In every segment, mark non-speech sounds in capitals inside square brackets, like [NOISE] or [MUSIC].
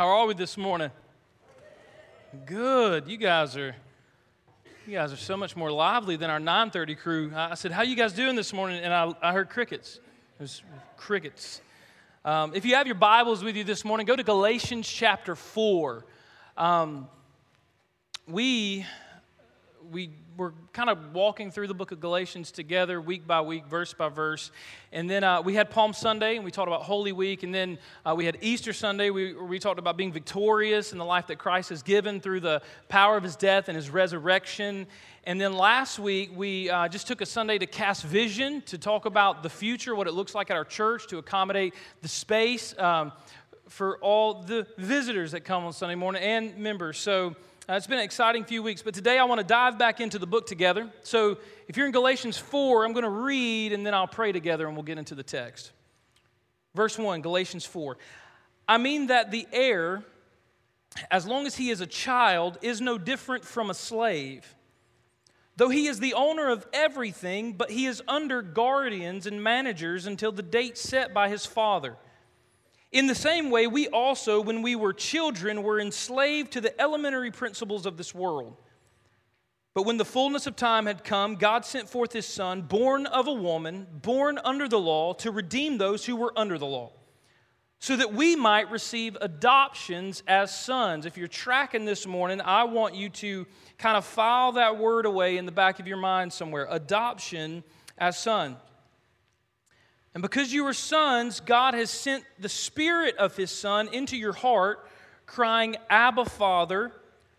How are we this morning? Good. You guys are you guys are so much more lively than our 9:30 crew. I said, "How you guys doing this morning?" And I, I heard crickets. Was crickets. Um, if you have your Bibles with you this morning, go to Galatians chapter four. Um, we we were kind of walking through the book of Galatians together, week by week, verse by verse. And then uh, we had Palm Sunday, and we talked about Holy Week. And then uh, we had Easter Sunday, we, we talked about being victorious in the life that Christ has given through the power of his death and his resurrection. And then last week, we uh, just took a Sunday to cast vision, to talk about the future, what it looks like at our church, to accommodate the space um, for all the visitors that come on Sunday morning and members. So, uh, it's been an exciting few weeks, but today I want to dive back into the book together. So if you're in Galatians 4, I'm going to read and then I'll pray together and we'll get into the text. Verse 1, Galatians 4. I mean that the heir, as long as he is a child, is no different from a slave. Though he is the owner of everything, but he is under guardians and managers until the date set by his father. In the same way, we also, when we were children, were enslaved to the elementary principles of this world. But when the fullness of time had come, God sent forth his Son, born of a woman, born under the law, to redeem those who were under the law, so that we might receive adoptions as sons. If you're tracking this morning, I want you to kind of file that word away in the back of your mind somewhere adoption as sons. And because you are sons, God has sent the Spirit of His Son into your heart, crying, Abba, Father.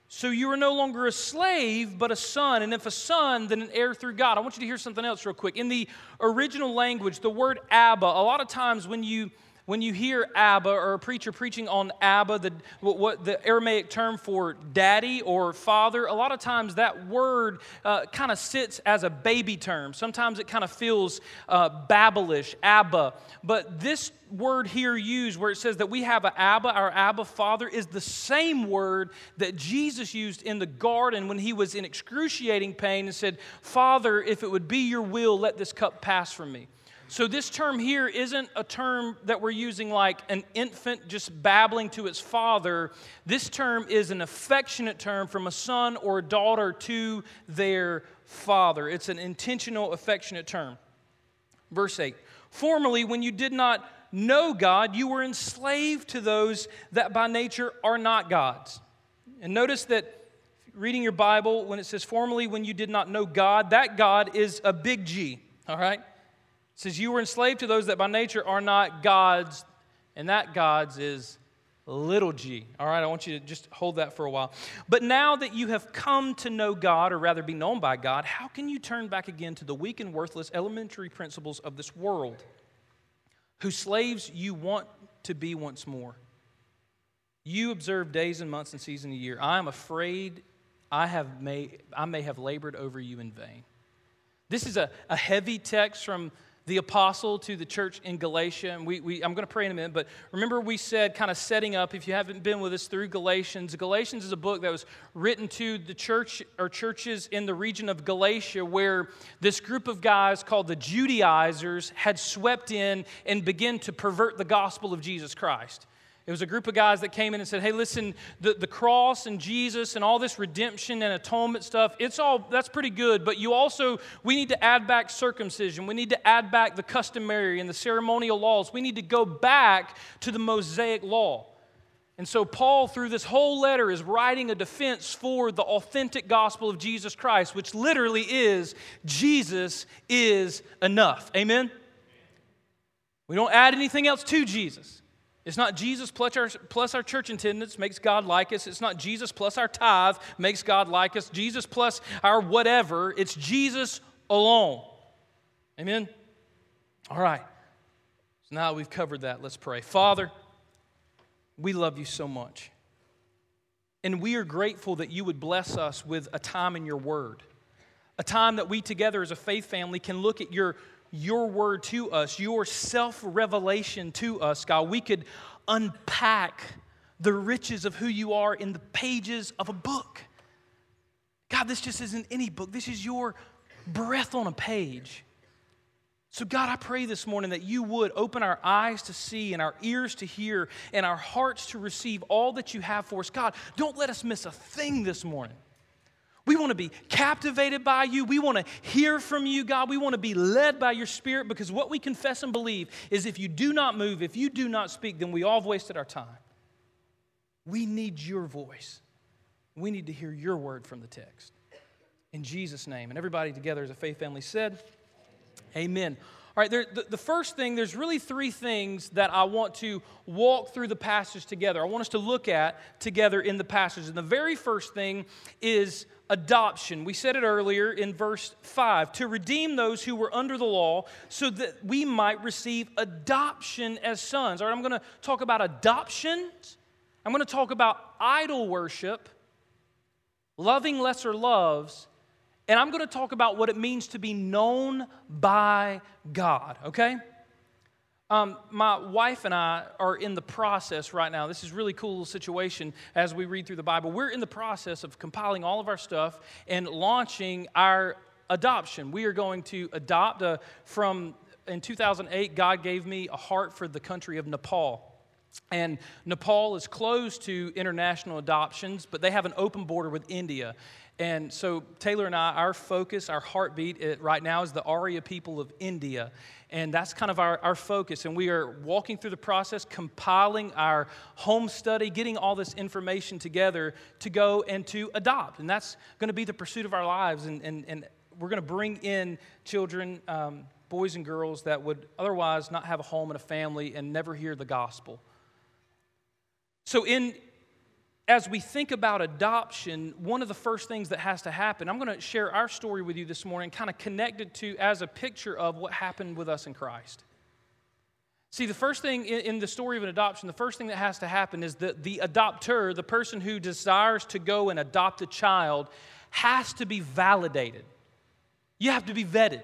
So you are no longer a slave, but a son. And if a son, then an heir through God. I want you to hear something else real quick. In the original language, the word Abba, a lot of times when you when you hear Abba or a preacher preaching on Abba, the, what the Aramaic term for daddy or father, a lot of times that word uh, kind of sits as a baby term. Sometimes it kind of feels uh, babblish, Abba. But this word here used, where it says that we have an Abba, our Abba Father, is the same word that Jesus used in the garden when he was in excruciating pain and said, Father, if it would be your will, let this cup pass from me. So, this term here isn't a term that we're using like an infant just babbling to its father. This term is an affectionate term from a son or a daughter to their father. It's an intentional, affectionate term. Verse 8 Formerly, when you did not know God, you were enslaved to those that by nature are not God's. And notice that reading your Bible, when it says formerly, when you did not know God, that God is a big G, all right? Says, You were enslaved to those that by nature are not God's, and that God's is little g. All right, I want you to just hold that for a while. But now that you have come to know God, or rather be known by God, how can you turn back again to the weak and worthless elementary principles of this world, whose slaves you want to be once more? You observe days and months and seasons a year. I am afraid I, have may, I may have labored over you in vain. This is a, a heavy text from the apostle to the church in Galatia. And we, we, I'm going to pray in a minute, but remember we said, kind of setting up, if you haven't been with us through Galatians, Galatians is a book that was written to the church or churches in the region of Galatia where this group of guys called the Judaizers had swept in and began to pervert the gospel of Jesus Christ. It was a group of guys that came in and said, Hey, listen, the, the cross and Jesus and all this redemption and atonement stuff, it's all, that's pretty good, but you also, we need to add back circumcision. We need to add back the customary and the ceremonial laws. We need to go back to the Mosaic law. And so, Paul, through this whole letter, is writing a defense for the authentic gospel of Jesus Christ, which literally is Jesus is enough. Amen? We don't add anything else to Jesus. It's not Jesus plus our, plus our church attendance makes God like us. It's not Jesus plus our tithe makes God like us. Jesus plus our whatever. It's Jesus alone. Amen? All right. So now we've covered that, let's pray. Father, we love you so much. And we are grateful that you would bless us with a time in your word, a time that we together as a faith family can look at your your word to us, your self revelation to us, God. We could unpack the riches of who you are in the pages of a book. God, this just isn't any book, this is your breath on a page. So, God, I pray this morning that you would open our eyes to see and our ears to hear and our hearts to receive all that you have for us. God, don't let us miss a thing this morning. We want to be captivated by you. We want to hear from you, God. We want to be led by your Spirit because what we confess and believe is if you do not move, if you do not speak, then we all have wasted our time. We need your voice. We need to hear your word from the text. In Jesus' name. And everybody together as a faith family said, Amen. All right, there, the, the, first thing, there's really three things that I want to walk through the passage together. I want us to look at together in the passage. And the very first thing is adoption. We said it earlier in verse 5 to redeem those who were under the law so that we might receive adoption as sons. All right, I'm going to talk about adoption. I'm going to talk about idol worship, loving lesser loves, and I'm going to talk about what it means to be known by God, okay? Um, my wife and I are in the process right now. This is really cool situation as we read through the Bible. We're in the process of compiling all of our stuff and launching our adoption. We are going to adopt a, from in 2008. God gave me a heart for the country of Nepal. And Nepal is closed to international adoptions, but they have an open border with India. And so Taylor and I, our focus, our heartbeat right now is the Arya people of India. And that's kind of our, our focus. And we are walking through the process, compiling our home study, getting all this information together to go and to adopt. And that's going to be the pursuit of our lives. And, and, and we're going to bring in children, um, boys and girls that would otherwise not have a home and a family and never hear the gospel. So, in as we think about adoption, one of the first things that has to happen, I'm going to share our story with you this morning, kind of connected to as a picture of what happened with us in Christ. See, the first thing in, the story of an adoption, the first thing that has to happen is that the adopter, the person who desires to go and adopt a child, has to be validated. You have to be vetted.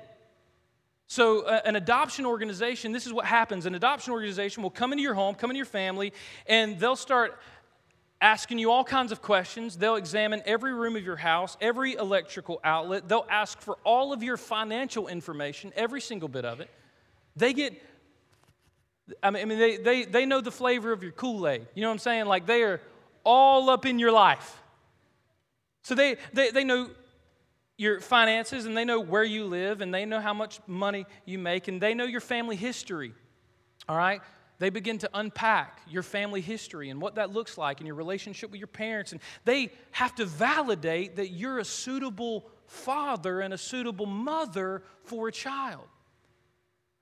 So, uh, an adoption organization, this is what happens. An adoption organization will come into your home, come into your family, and they'll start asking you all kinds of questions. They'll examine every room of your house, every electrical outlet. They'll ask for all of your financial information, every single bit of it. They get, I mean, they, they, they know the flavor of your Kool Aid. You know what I'm saying? Like they are all up in your life. So they, they, they know your finances and they know where you live and they know how much money you make and they know your family history. All right? They begin to unpack your family history and what that looks like and your relationship with your parents. And they have to validate that you're a suitable father and a suitable mother for a child.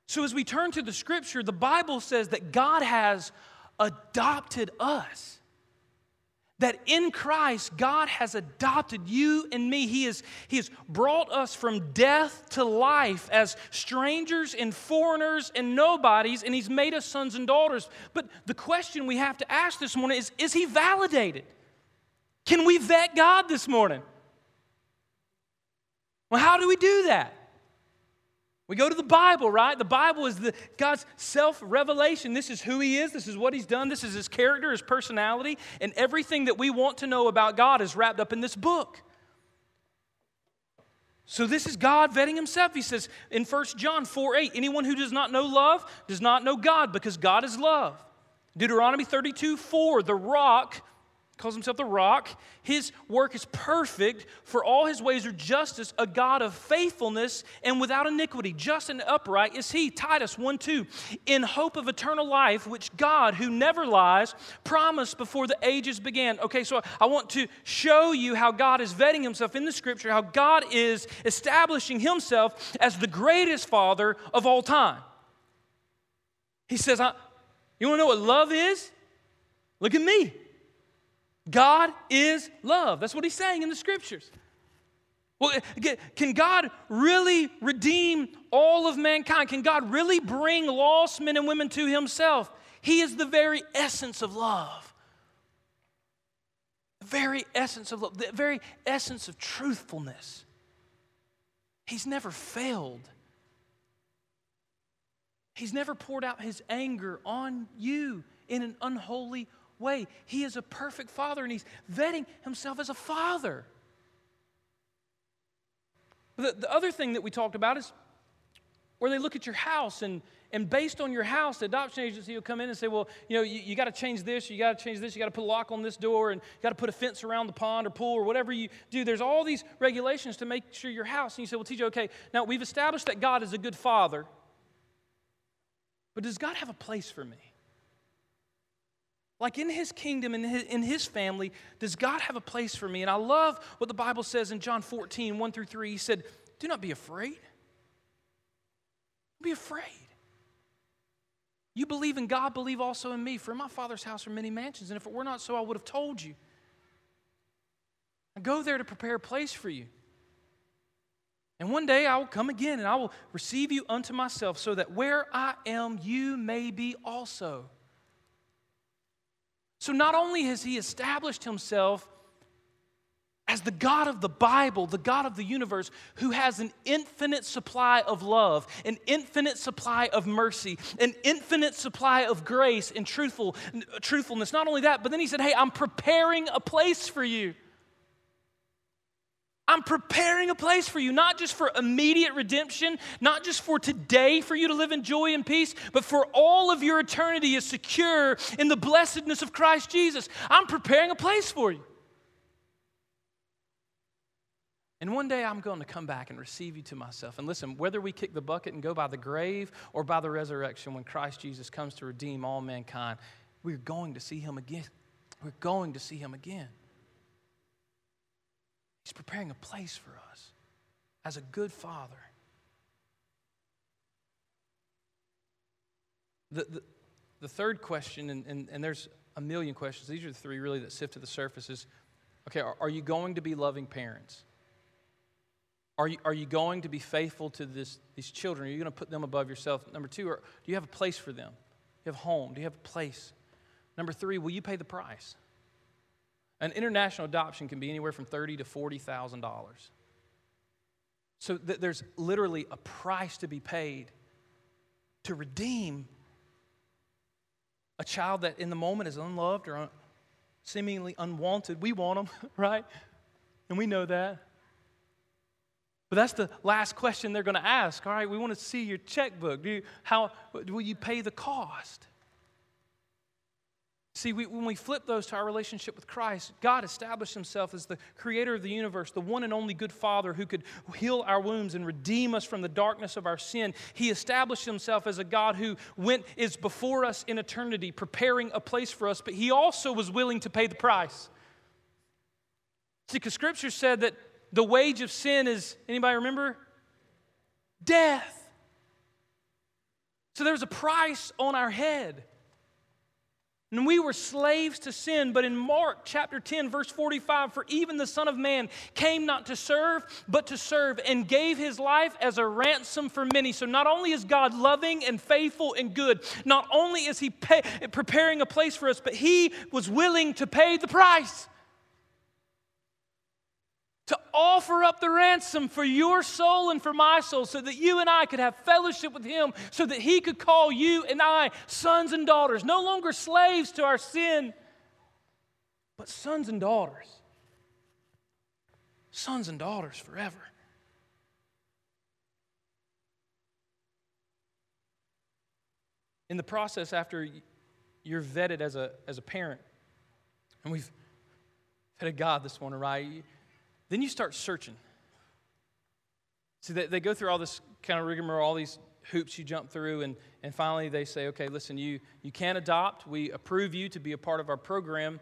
So, as we turn to the scripture, the Bible says that God has adopted us that in Christ, God has adopted you and me. He has, he has brought us from death to life as strangers and foreigners and nobodies, and He's made us sons and daughters. But the question we have to ask this morning is Is He validated? Can we vet God this morning? Well, how do we do that? We go to the Bible, right? The Bible is the, God's self revelation. This is who He is. This is what He's done. This is His character, His personality. And everything that we want to know about God is wrapped up in this book. So, this is God vetting Himself. He says in 1 John 4 8, anyone who does not know love does not know God because God is love. Deuteronomy 32 4, the rock calls himself the rock. His work is perfect, for all his ways are justice, a God of faithfulness and without iniquity. Just and upright is he. Titus 1 2. In hope of eternal life, which God, who never lies, promised before the ages began. Okay, so I want to show you how God is vetting himself in the scripture, how God is establishing himself as the greatest father of all time. He says, "I, You want to know what love is? Look at me. God is love. That's what he's saying in the scriptures. Well, can God really redeem all of mankind? Can God really bring lost men and women to himself? He is the very essence of love. The very essence of love, the very essence of truthfulness. He's never failed. He's never poured out his anger on you in an unholy way. He is a perfect father and he's vetting himself as a father. The, the other thing that we talked about is where they look at your house and, and based on your house, the adoption agency will come in and say, well, you know, you, you got to change this, you got to change this, you got to put a lock on this door, and you got to put a fence around the pond or pool or whatever you do. There's all these regulations to make sure your house. And you say, well, TJ, okay, now we've established that God is a good father, but does God have a place for me? Like in his kingdom, in his, in his family, does God have a place for me? And I love what the Bible says in John 14, 1 through 3. He said, Do not be afraid. Be afraid. You believe in God, believe also in me. For in my Father's house are many mansions, and if it were not so, I would have told you. I go there to prepare a place for you. And one day I will come again and I will receive you unto myself, so that where I am, you may be also. So not only has he established himself as the God of the Bible, the God of the universe, who has an infinite supply of love, an infinite supply of mercy, an infinite supply of grace and truthful, truthfulness. Not only that, but then he said, Hey, I'm preparing a place for you. I'm preparing a place for you, not just for immediate redemption, not just for today for you to live in joy and peace, but for all of your eternity is secure in the blessedness of Christ Jesus. I'm preparing a place for you. And one day I'm going to come back and receive you to myself. And listen, whether we kick the bucket and go by the grave or by the resurrection when Christ Jesus comes to redeem all mankind, we're going to see him again. We're going to see him again. Preparing a place for us as a good father. The, the, the third question, and, and, and there's a million questions, these are the three really that sift to the surface is okay, are, are you going to be loving parents? Are you, are you going to be faithful to this, these children? Are you going to put them above yourself? Number two, are, do you have a place for them? Do you have a home? Do you have a place? Number three, will you pay the price? An international adoption can be anywhere from thirty to forty thousand dollars. So th- there's literally a price to be paid to redeem a child that in the moment is unloved or un- seemingly unwanted. We want them, [LAUGHS] right? And we know that. But that's the last question they're going to ask. All right, we want to see your checkbook. Do you, how will you pay the cost? See, we, when we flip those to our relationship with Christ, God established himself as the creator of the universe, the one and only good Father who could heal our wounds and redeem us from the darkness of our sin. He established himself as a God who went is before us in eternity, preparing a place for us, but he also was willing to pay the price. See, because scripture said that the wage of sin is, anybody remember? Death. So there's a price on our head. And we were slaves to sin, but in Mark chapter 10, verse 45, for even the Son of Man came not to serve, but to serve, and gave his life as a ransom for many. So not only is God loving and faithful and good, not only is he pay, preparing a place for us, but he was willing to pay the price to offer up the ransom for your soul and for my soul so that you and I could have fellowship with Him, so that He could call you and I sons and daughters, no longer slaves to our sin, but sons and daughters. Sons and daughters forever. In the process, after you're vetted as a, as a parent, and we've vetted God this morning, right? Then you start searching. See, they, they go through all this kind of rigmarole, all these hoops you jump through, and, and finally they say, okay, listen, you, you can adopt. We approve you to be a part of our program.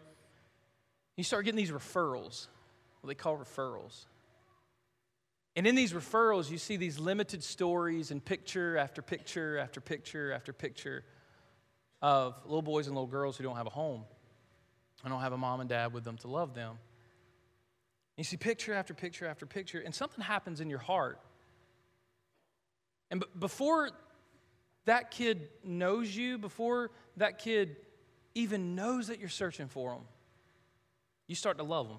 You start getting these referrals, what they call referrals. And in these referrals, you see these limited stories and picture after picture after picture after picture of little boys and little girls who don't have a home and don't have a mom and dad with them to love them. You see picture after picture after picture, and something happens in your heart. And b- before that kid knows you, before that kid even knows that you're searching for them, you start to love them.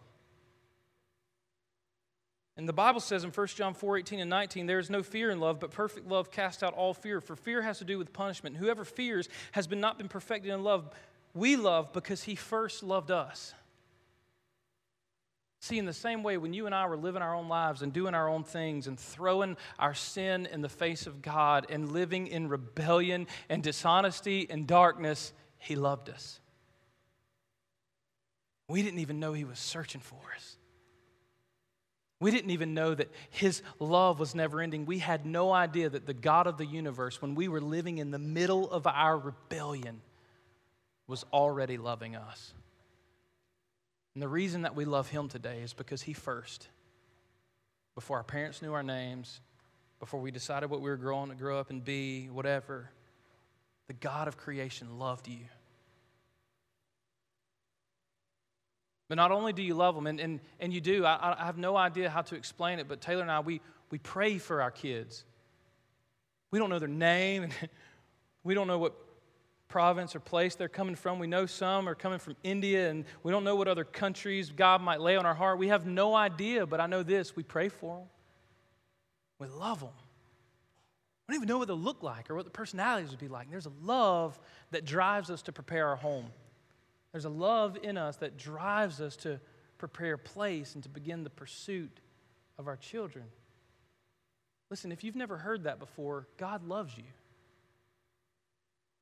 And the Bible says in 1 John 4 18 and 19, there is no fear in love, but perfect love casts out all fear. For fear has to do with punishment. Whoever fears has been not been perfected in love. We love because he first loved us. See, in the same way, when you and I were living our own lives and doing our own things and throwing our sin in the face of God and living in rebellion and dishonesty and darkness, He loved us. We didn't even know He was searching for us. We didn't even know that His love was never ending. We had no idea that the God of the universe, when we were living in the middle of our rebellion, was already loving us. And the reason that we love him today is because he first, before our parents knew our names, before we decided what we were growing to grow up and be, whatever, the God of creation loved you. But not only do you love them, and, and, and you do, I, I have no idea how to explain it, but Taylor and I, we, we pray for our kids. We don't know their name, [LAUGHS] and we don't know what province or place they're coming from. We know some are coming from India, and we don't know what other countries God might lay on our heart. We have no idea, but I know this we pray for them, we love them. We don't even know what they'll look like or what the personalities would be like. There's a love that drives us to prepare our home. There's a love in us that drives us to prepare a place and to begin the pursuit of our children. Listen, if you've never heard that before, God loves you.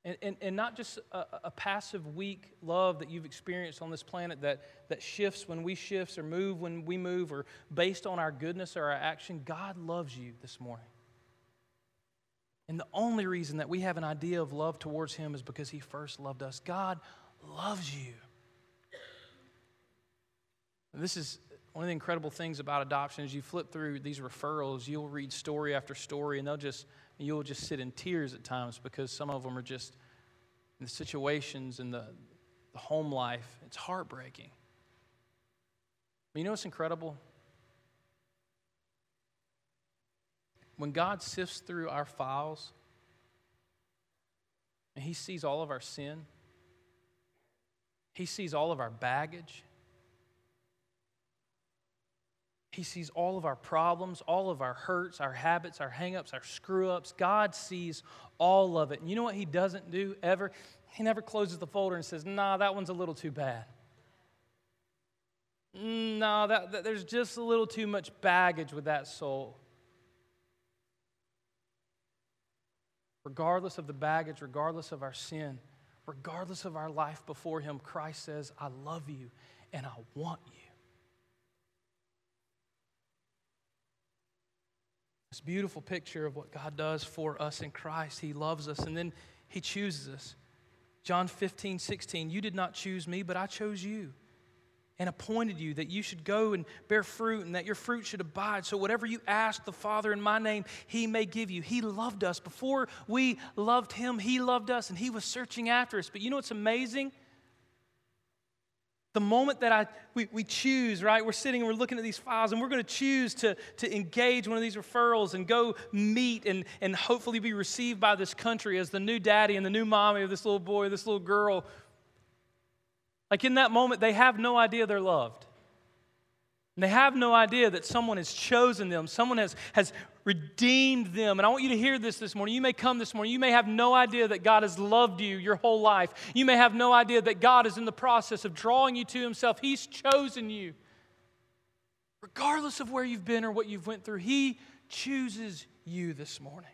And, and, and not just a, a, passive, weak love that you've experienced on this planet that, that shifts when we shift or move when we move or based on our goodness or our action. God loves you this morning. And the only reason that we have an idea of love towards Him is because He first loved us. God loves you. This is one of the incredible things about adoption is you flip through these referrals, you'll read story after story, and they'll just you'll just sit in tears at times because some of them are just the situations and the, the home life. It's heartbreaking. But you know what's incredible? When God sifts through our files and He sees all of our sin, He sees all of our baggage. He sees all of our problems, all of our hurts, our habits, our hangups, our screw ups. God sees all of it. And you know what He doesn't do ever? He never closes the folder and says, nah, that one's a little too bad. Mm, no, that, that, there's just a little too much baggage with that soul. Regardless of the baggage, regardless of our sin, regardless of our life before Him, Christ says, I love you and I want you. This beautiful picture of what God does for us in Christ. He loves us and then He chooses us. John 15, 16, you did not choose me, but I chose you and appointed you that you should go and bear fruit and that your fruit should abide. So, whatever you ask the Father in my name, He may give you. He loved us. Before we loved Him, He loved us and He was searching after us. But you know what's amazing? The moment that I, we, we choose, right? We're sitting and we're looking at these files and we're going to choose to, to engage one of these referrals and go meet and, and hopefully be received by this country as the new daddy and the new mommy of this little boy, this little girl. Like in that moment, they have no idea they're loved. And they have no idea that someone has chosen them, someone has, has redeemed them. And I want you to hear this this morning. You may come this morning. You may have no idea that God has loved you your whole life. You may have no idea that God is in the process of drawing you to Himself. He's chosen you. Regardless of where you've been or what you've went through, He chooses you this morning.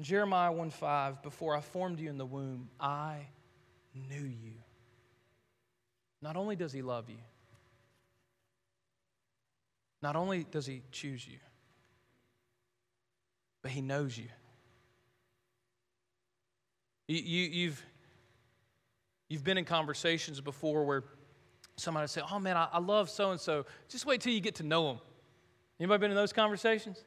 Jeremiah 1 5, before I formed you in the womb, I knew you. Not only does He love you, not only does He choose you, but He knows you. you, you you've, you've been in conversations before where somebody say, Oh man, I, I love so and so. Just wait till you get to know them. Anybody been in those conversations?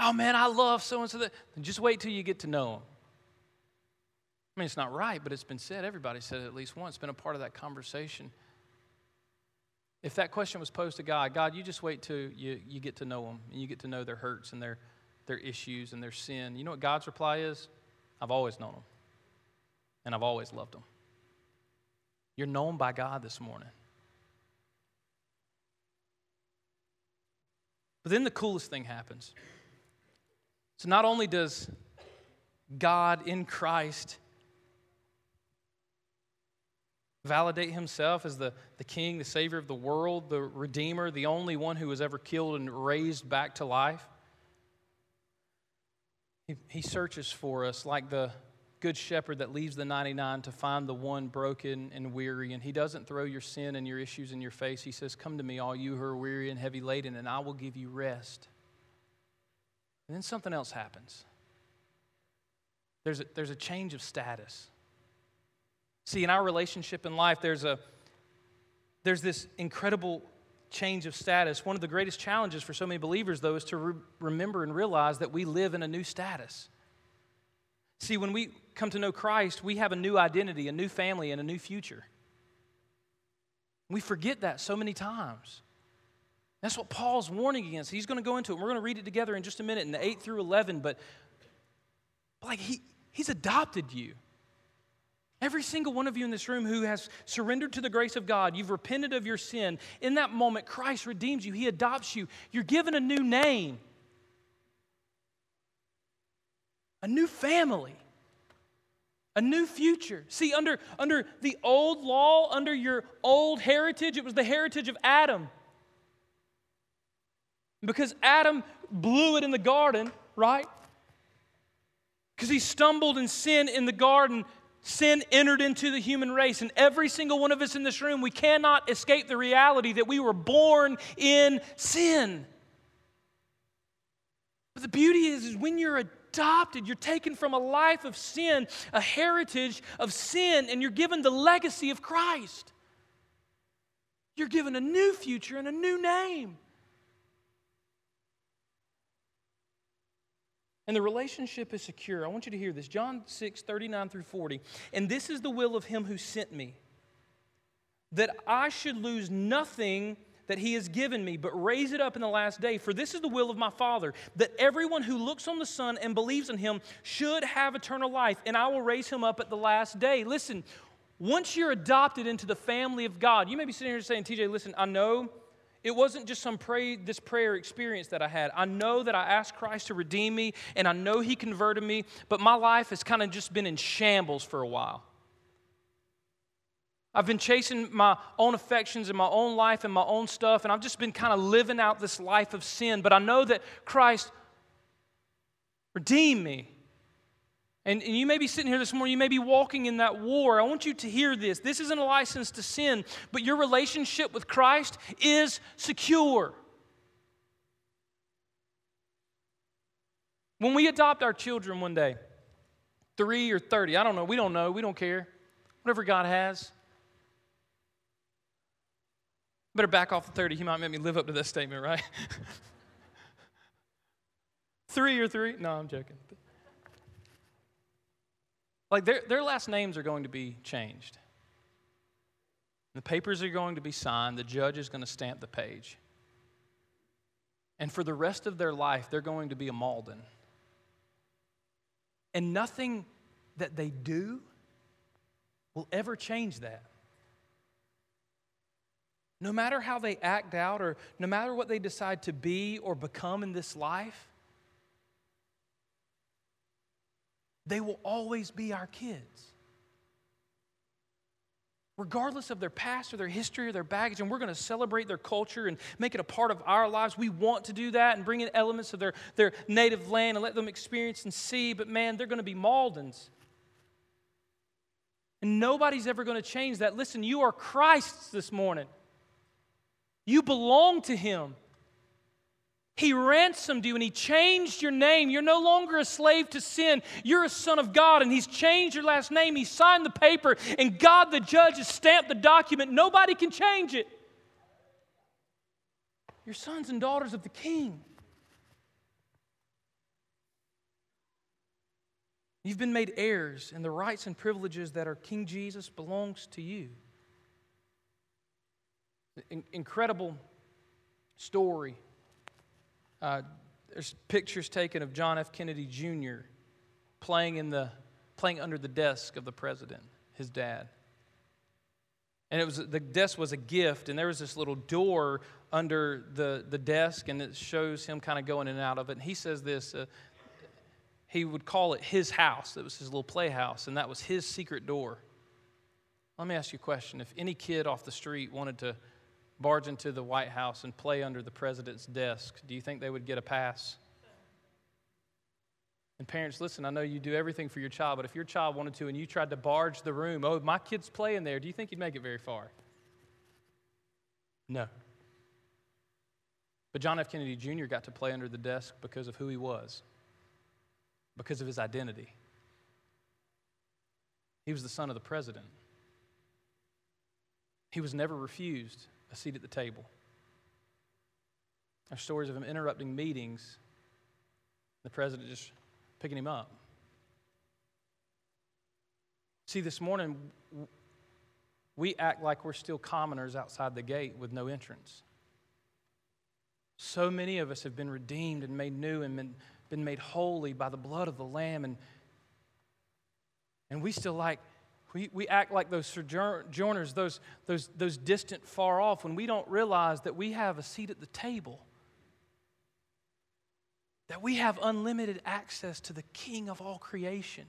Oh man, I love so and so. Just wait till you get to know them. I mean, it's not right, but it's been said. Everybody said it at least once. It's been a part of that conversation. If that question was posed to God, God, you just wait till you, you get to know them and you get to know their hurts and their, their issues and their sin. You know what God's reply is? I've always known them and I've always loved them. You're known by God this morning. But then the coolest thing happens. So not only does God in Christ validate himself as the, the king, the savior of the world, the redeemer, the only one who was ever killed and raised back to life. He, he searches for us like the good shepherd that leaves the 99 to find the one broken and weary. And he doesn't throw your sin and your issues in your face. He says, Come to me, all you who are weary and heavy laden, and I will give you rest. And then something else happens. There's a, there's a change of status. See, in our relationship in life, there's, a, there's this incredible change of status. One of the greatest challenges for so many believers, though, is to re- remember and realize that we live in a new status. See, when we come to know Christ, we have a new identity, a new family, and a new future. We forget that so many times. That's what Paul's warning against. He's going to go into it. We're going to read it together in just a minute in the 8 through 11, but, but like he, he's adopted you. Every single one of you in this room who has surrendered to the grace of God, you've repented of your sin. In that moment, Christ redeems you, He adopts you. You're given a new name, a new family, a new future. See, under, under the old law, under your old heritage, it was the heritage of Adam. Because Adam blew it in the garden, right? Because he stumbled in sin in the garden, sin entered into the human race. And every single one of us in this room, we cannot escape the reality that we were born in sin. But the beauty is, is when you're adopted, you're taken from a life of sin, a heritage of sin, and you're given the legacy of Christ. You're given a new future and a new name. And the relationship is secure. I want you to hear this John 6, 39 through 40. And this is the will of him who sent me, that I should lose nothing that he has given me, but raise it up in the last day. For this is the will of my Father, that everyone who looks on the Son and believes in him should have eternal life, and I will raise him up at the last day. Listen, once you're adopted into the family of God, you may be sitting here saying, TJ, listen, I know it wasn't just some pray, this prayer experience that I had. I know that I asked Christ to redeem me, and I know He converted me, but my life has kind of just been in shambles for a while. I've been chasing my own affections and my own life and my own stuff, and I've just been kind of living out this life of sin. But I know that Christ redeemed me. And, and, you may be sitting here this morning, you may be walking in that war. I want you to hear this. This isn't a license to sin, but your relationship with Christ is secure. When we adopt our children one day, three or 30, I don't know, we don't know, we don't care. Whatever God has. Better back off the 30. He might make me live up to that statement, right? [LAUGHS] three or three? No, I'm joking. Like their, their last names are going to be changed. The papers are going to be signed. The judge is going to stamp the page. And for the rest of their life, they're going to be a Malden. And nothing that they do will ever change that. No matter how they act out, or no matter what they decide to be or become in this life, they will always be our kids. Regardless of their past or their history or their baggage, and we're going to celebrate their culture and make it a part of our lives. We want to do that and bring in elements of their, their native land and let them experience and see, but man, they're going to be Maldens. And nobody's ever going to change that. Listen, you are Christ's this morning. You belong to Him. He ransomed you and He changed your name. You're no longer a slave to sin. You're a son of God, and He's changed your last name. He signed the paper, and God, the judge, has stamped the document. Nobody can change it. You're sons and daughters of the King. You've been made heirs, and the rights and privileges that are King Jesus belongs to you. In- incredible story uh, there's pictures taken of John F. Kennedy Jr. playing in the playing under the desk of the president, his dad. And it was the desk was a gift, and there was this little door under the, the desk, and it shows him kind of going in and out of it. And he says this uh, he would call it his house. It was his little playhouse, and that was his secret door. Let me ask you a question. If any kid off the street wanted to barge into the White House and play under the president's desk, do you think they would get a pass? And parents, listen, I know you do everything for your child, but if your child wanted to and you tried to barge the room, oh, my kid's playing there, do you think you'd make it very far? No. But John F. Kennedy Jr. got to play under the desk because of who he was, because of his identity. He was the son of the president. He was never refused a seat at the table. Are stories of him interrupting meetings, the president just picking him up. See, this morning, we act like we're still commoners outside the gate with no entrance. So many of us have been redeemed and made new and been, been made holy by the blood of the Lamb, and, and we still like, we, we act like those sojourners, those, those, those distant far off, when we don't realize that we have a seat at the table that we have unlimited access to the King of all creation.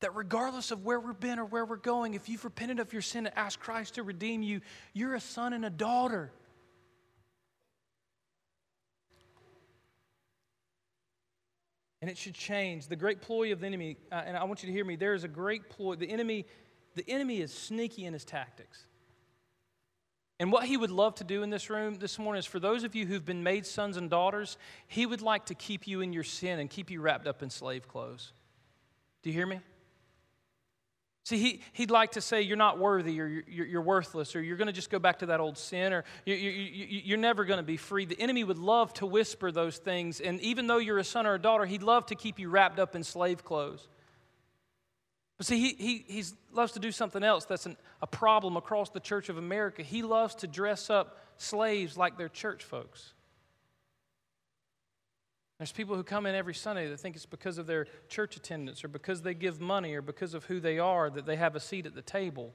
That regardless of where we've been or where we're going, if you've repented of your sin and asked Christ to redeem you, you're a son and a daughter. And it should change. The great ploy of the enemy, uh, and I want you to hear me, there is a great ploy. The enemy, the enemy is sneaky in his tactics. And what he would love to do in this room this morning is for those of you who've been made sons and daughters, he would like to keep you in your sin and keep you wrapped up in slave clothes. Do you hear me? See, he, he'd like to say you're not worthy or you're, you're worthless or you're going to just go back to that old sin or you, you, you, you're never going to be free. The enemy would love to whisper those things. And even though you're a son or a daughter, he'd love to keep you wrapped up in slave clothes. But see, he, he loves to do something else that's an, a problem across the Church of America. He loves to dress up slaves like they're church folks. There's people who come in every Sunday that think it's because of their church attendance or because they give money or because of who they are that they have a seat at the table.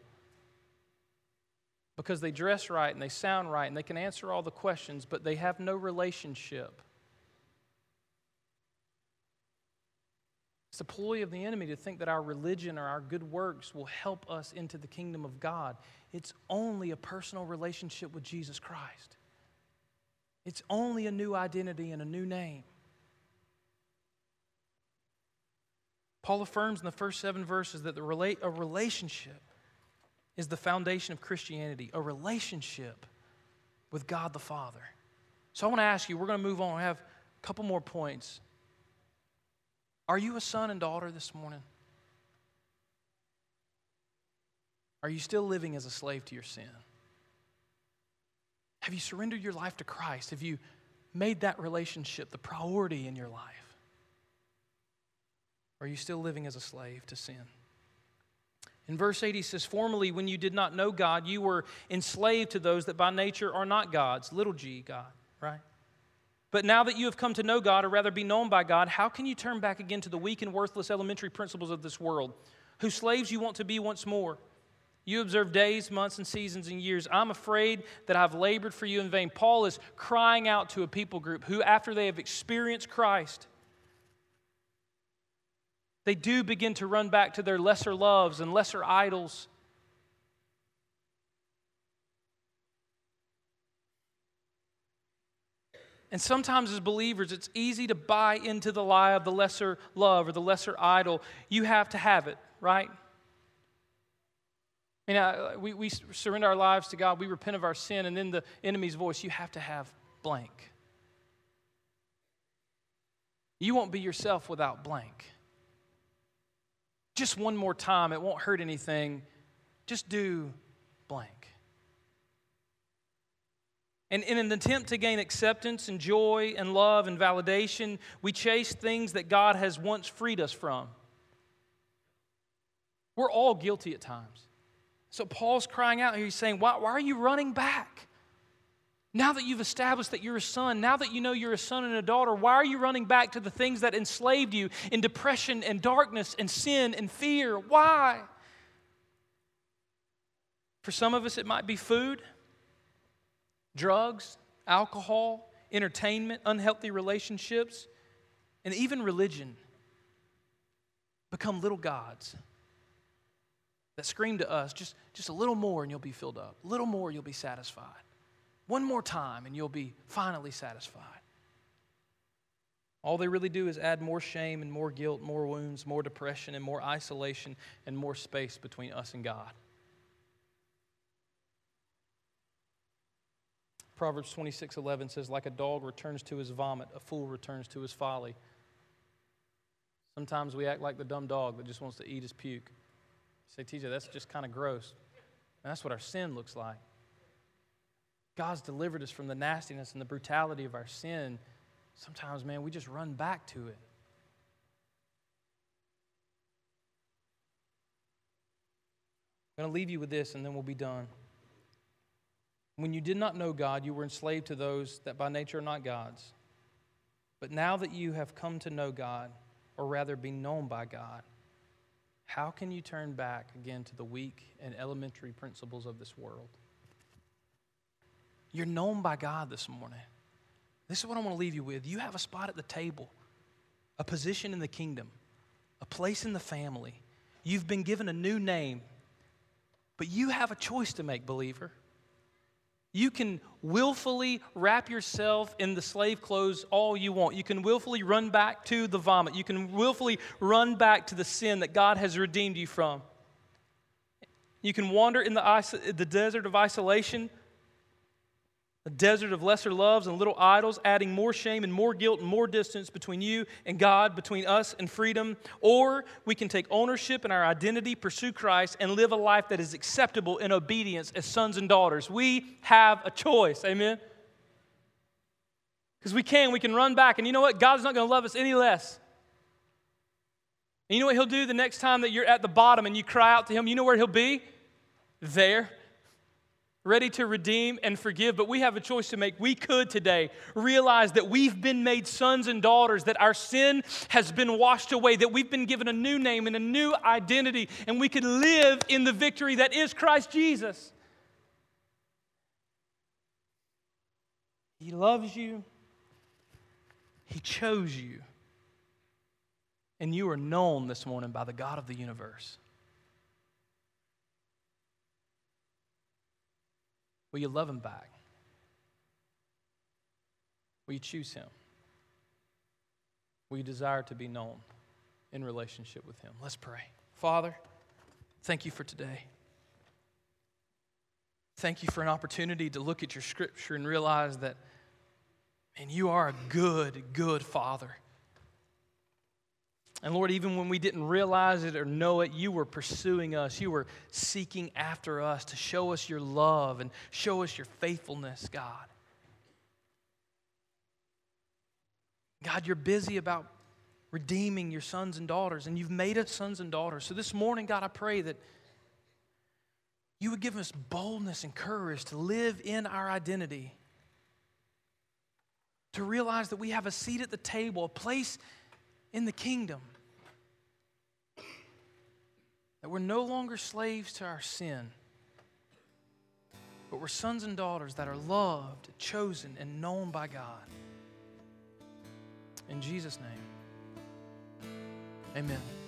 Because they dress right and they sound right and they can answer all the questions, but they have no relationship. It's a ploy of the enemy to think that our religion or our good works will help us into the kingdom of God. It's only a personal relationship with Jesus Christ. It's only a new identity and a new name. Paul affirms in the first seven verses that the relate, a relationship is the foundation of Christianity, a relationship with God the Father. So I want to ask you, we're going to move on. I have a couple more points. Are you a son and daughter this morning? Are you still living as a slave to your sin? Have you surrendered your life to Christ? Have you made that relationship the priority in your life? Are you still living as a slave to sin? In verse 8, he says, Formerly, when you did not know God, you were enslaved to those that by nature are not gods, little g, God, right? But now that you have come to know God, or rather be known by God, how can you turn back again to the weak and worthless elementary principles of this world, whose slaves you want to be once more? You observe days, months, and seasons and years. I'm afraid that I've labored for you in vain. Paul is crying out to a people group who, after they have experienced Christ, they do begin to run back to their lesser loves and lesser idols And sometimes, as believers, it's easy to buy into the lie of the lesser love or the lesser idol. You have to have it, right? You know, we, we surrender our lives to God, we repent of our sin, and then the enemy's voice, you have to have blank. You won't be yourself without blank. Just one more time, it won't hurt anything. Just do blank. And in an attempt to gain acceptance and joy and love and validation, we chase things that God has once freed us from. We're all guilty at times. So Paul's crying out here, he's saying, why, why are you running back? Now that you've established that you're a son, now that you know you're a son and a daughter, why are you running back to the things that enslaved you in depression and darkness and sin and fear? Why? For some of us, it might be food drugs, alcohol, entertainment, unhealthy relationships, and even religion become little gods that scream to us, just, just a little more and you'll be filled up. A little more, you'll be satisfied. One more time and you'll be finally satisfied. All they really do is add more shame and more guilt, more wounds, more depression, and more isolation and more space between us and God. Proverbs 26 11 says, Like a dog returns to his vomit, a fool returns to his folly. Sometimes we act like the dumb dog that just wants to eat his puke. You say, TJ, that's just kind of gross. And that's what our sin looks like. God's delivered us from the nastiness and the brutality of our sin. Sometimes, man, we just run back to it. I'm going to leave you with this and then we'll be done. When you did not know God, you were enslaved to those that by nature are not gods. But now that you have come to know God, or rather be known by God, how can you turn back again to the weak and elementary principles of this world? You're known by God this morning. This is what I want to leave you with. You have a spot at the table, a position in the kingdom, a place in the family. You've been given a new name, but you have a choice to make, believer. You can willfully wrap yourself in the slave clothes all you want. You can willfully run back to the vomit. You can willfully run back to the sin that God has redeemed you from. You can wander in the, the desert of isolation a desert of lesser loves and little idols, adding more shame and more guilt and more distance between you and God, between us and freedom. Or we can take ownership in our identity, pursue Christ, and live a life that is acceptable in obedience as sons and daughters. We have a choice. Amen? Because we can, we can run back. And you know what? God's not going to love us any less. And you know what He'll do the next time that you're at the bottom and you cry out to Him? You know where He'll be? There ready to redeem and forgive, but we have a choice to make. We could today realize that we've been made sons and daughters, that our sin has been washed away, that we've been given a new name and a new identity, and we can live in the victory that is Christ Jesus. He loves you, He chose you, and you are known this morning by the God of the universe. Will you love him back? Will you choose him? Will you desire to be known in relationship with him? Let's pray. Father, thank you for today. Thank you for an opportunity to look at your scripture and realize that, and you are a good, good father. And Lord, even when we didn't realize it or know it, you were pursuing us. You were seeking after us to show us your love and show us your faithfulness, God. God, you're busy about redeeming your sons and daughters, and you've made us sons and daughters. So this morning, God, I pray that you would give us boldness and courage to live in our identity, to realize that we have a seat at the table, a place in the kingdom. That we're no longer slaves to our sin, but we're sons and daughters that are loved, chosen, and known by God. In Jesus' name, amen.